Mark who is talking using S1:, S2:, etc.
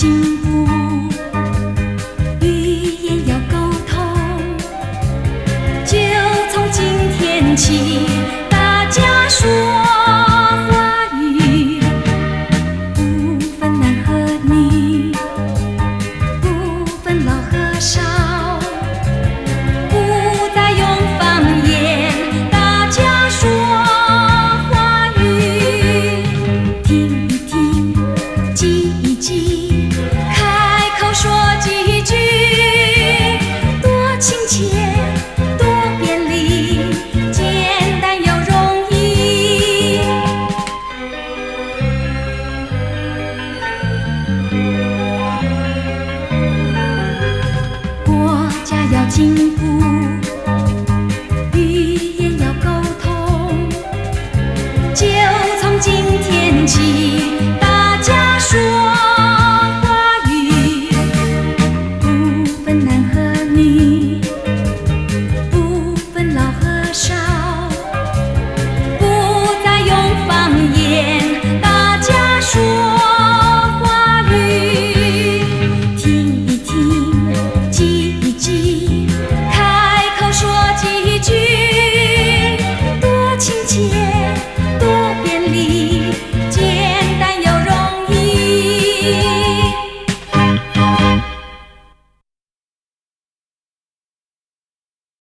S1: 进步，语言要沟通，就从今天起，大家说华语，不分男和女，不分老和少，在天际。